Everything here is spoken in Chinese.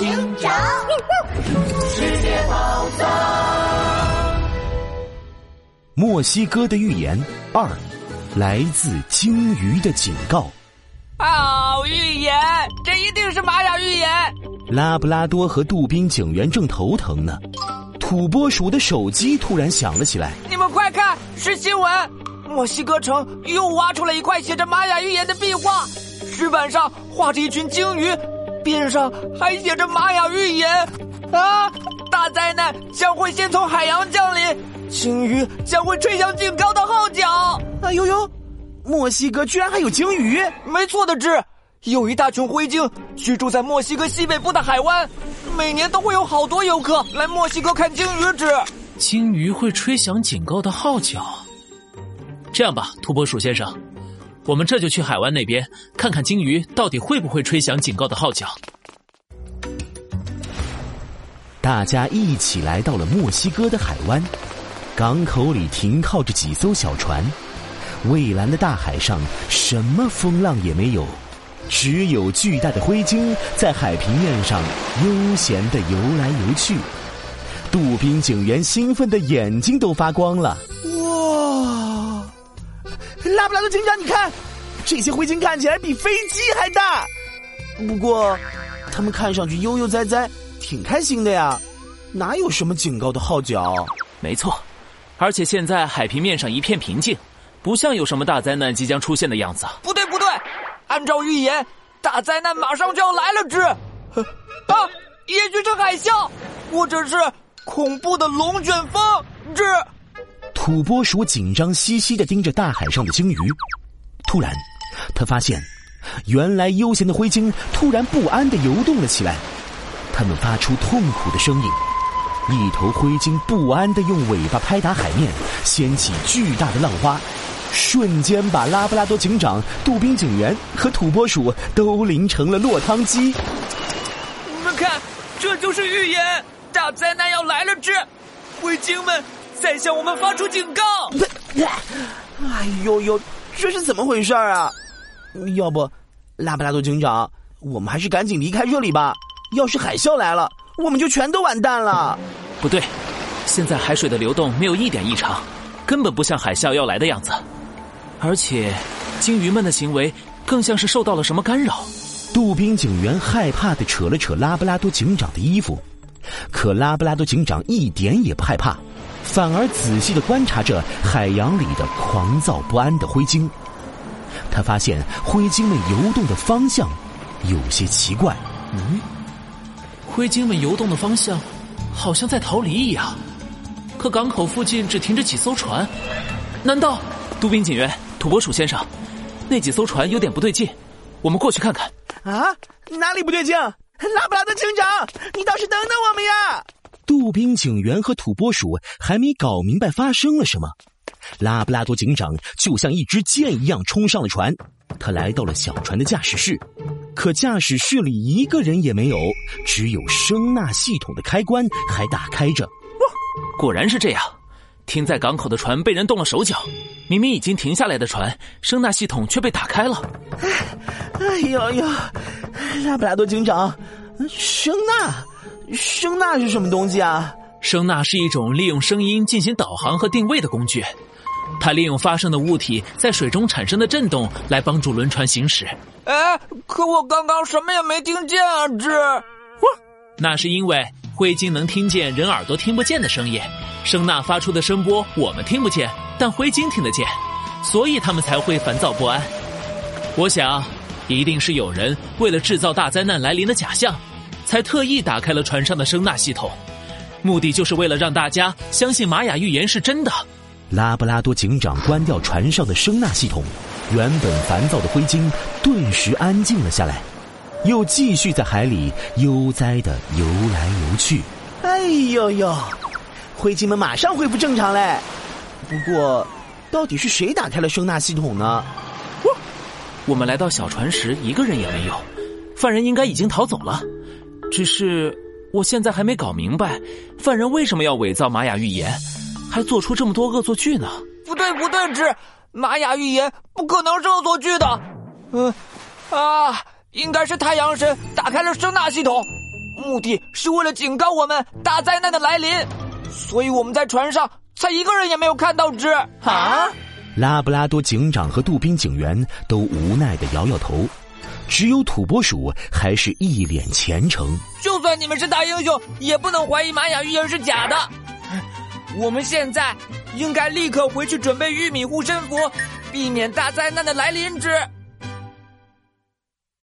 警长，世界宝藏。墨西哥的预言二，来自鲸鱼的警告。好预言，这一定是玛雅预言。拉布拉多和杜宾警员正头疼呢，土拨鼠的手机突然响了起来。你们快看，是新闻！墨西哥城又挖出了一块写着玛雅预言的壁画，石板上画着一群鲸鱼。边上还写着玛雅预言，啊！大灾难将会先从海洋降临，鲸鱼将会吹响警告的号角。哎呦呦，墨西哥居然还有鲸鱼！没错的，志，有一大群灰鲸居住在墨西哥西北部的海湾，每年都会有好多游客来墨西哥看鲸鱼。志，鲸鱼会吹响警告的号角。这样吧，土拨鼠先生。我们这就去海湾那边看看鲸鱼到底会不会吹响警告的号角。大家一起来到了墨西哥的海湾，港口里停靠着几艘小船，蔚蓝的大海上什么风浪也没有，只有巨大的灰鲸在海平面上悠闲的游来游去。杜宾警员兴奋的眼睛都发光了。拉布拉多警长，你看，这些灰鲸看起来比飞机还大。不过，他们看上去悠悠哉哉，挺开心的呀。哪有什么警告的号角？没错，而且现在海平面上一片平静，不像有什么大灾难即将出现的样子。不对，不对，按照预言，大灾难马上就要来了。之，啊，也许是海啸，或者是恐怖的龙卷风。之。土拨鼠紧张兮兮的盯着大海上的鲸鱼，突然，他发现，原来悠闲的灰鲸突然不安的游动了起来，它们发出痛苦的声音。一头灰鲸不安的用尾巴拍打海面，掀起巨大的浪花，瞬间把拉布拉多警长、杜宾警员和土拨鼠都淋成了落汤鸡。你们看，这就是预言，大灾难要来了！之，灰鲸们。在向我们发出警告！哎呦呦，这是怎么回事啊？要不，拉布拉多警长，我们还是赶紧离开这里吧。要是海啸来了，我们就全都完蛋了。不对，现在海水的流动没有一点异常，根本不像海啸要来的样子。而且，鲸鱼们的行为更像是受到了什么干扰。杜宾警员害怕的扯了扯拉布拉多警长的衣服，可拉布拉多警长一点也不害怕。反而仔细的观察着海洋里的狂躁不安的灰鲸，他发现灰鲸们游动的方向有些奇怪。嗯，灰鲸们游动的方向好像在逃离一样，可港口附近只停着几艘船，难道？都宾警员、土拨鼠先生，那几艘船有点不对劲，我们过去看看。啊，哪里不对劲？拉布拉多警长，你倒是等等我们呀！杜宾警员和土拨鼠还没搞明白发生了什么，拉布拉多警长就像一支箭一样冲上了船。他来到了小船的驾驶室，可驾驶室里一个人也没有，只有声纳系统的开关还打开着。哇果然是这样，停在港口的船被人动了手脚。明明已经停下来的船，声纳系统却被打开了。哎呦呦，拉布拉多警长，声呐。声呐是什么东西啊？声呐是一种利用声音进行导航和定位的工具，它利用发声的物体在水中产生的震动来帮助轮船行驶。哎，可我刚刚什么也没听见啊！这，那是因为灰鲸能听见人耳朵听不见的声音，声呐发出的声波我们听不见，但灰鲸听得见，所以他们才会烦躁不安。我想，一定是有人为了制造大灾难来临的假象。才特意打开了船上的声纳系统，目的就是为了让大家相信玛雅预言是真的。拉布拉多警长关掉船上的声纳系统，原本烦躁的灰鲸顿时安静了下来，又继续在海里悠哉的游来游去。哎呦呦，灰鲸们马上恢复正常嘞。不过，到底是谁打开了声纳系统呢？我们来到小船时，一个人也没有，犯人应该已经逃走了。只是我现在还没搞明白，犯人为什么要伪造玛雅预言，还做出这么多恶作剧呢？不对，不对，之玛雅预言不可能是恶作剧的。嗯，啊，应该是太阳神打开了声纳系统。目的是为了警告我们大灾难的来临，所以我们在船上才一个人也没有看到之啊！拉布拉多警长和杜宾警员都无奈的摇摇头，只有土拨鼠还是一脸虔诚。就算你们是大英雄，也不能怀疑玛雅预言是假的。我们现在应该立刻回去准备玉米护身符，避免大灾难的来临之。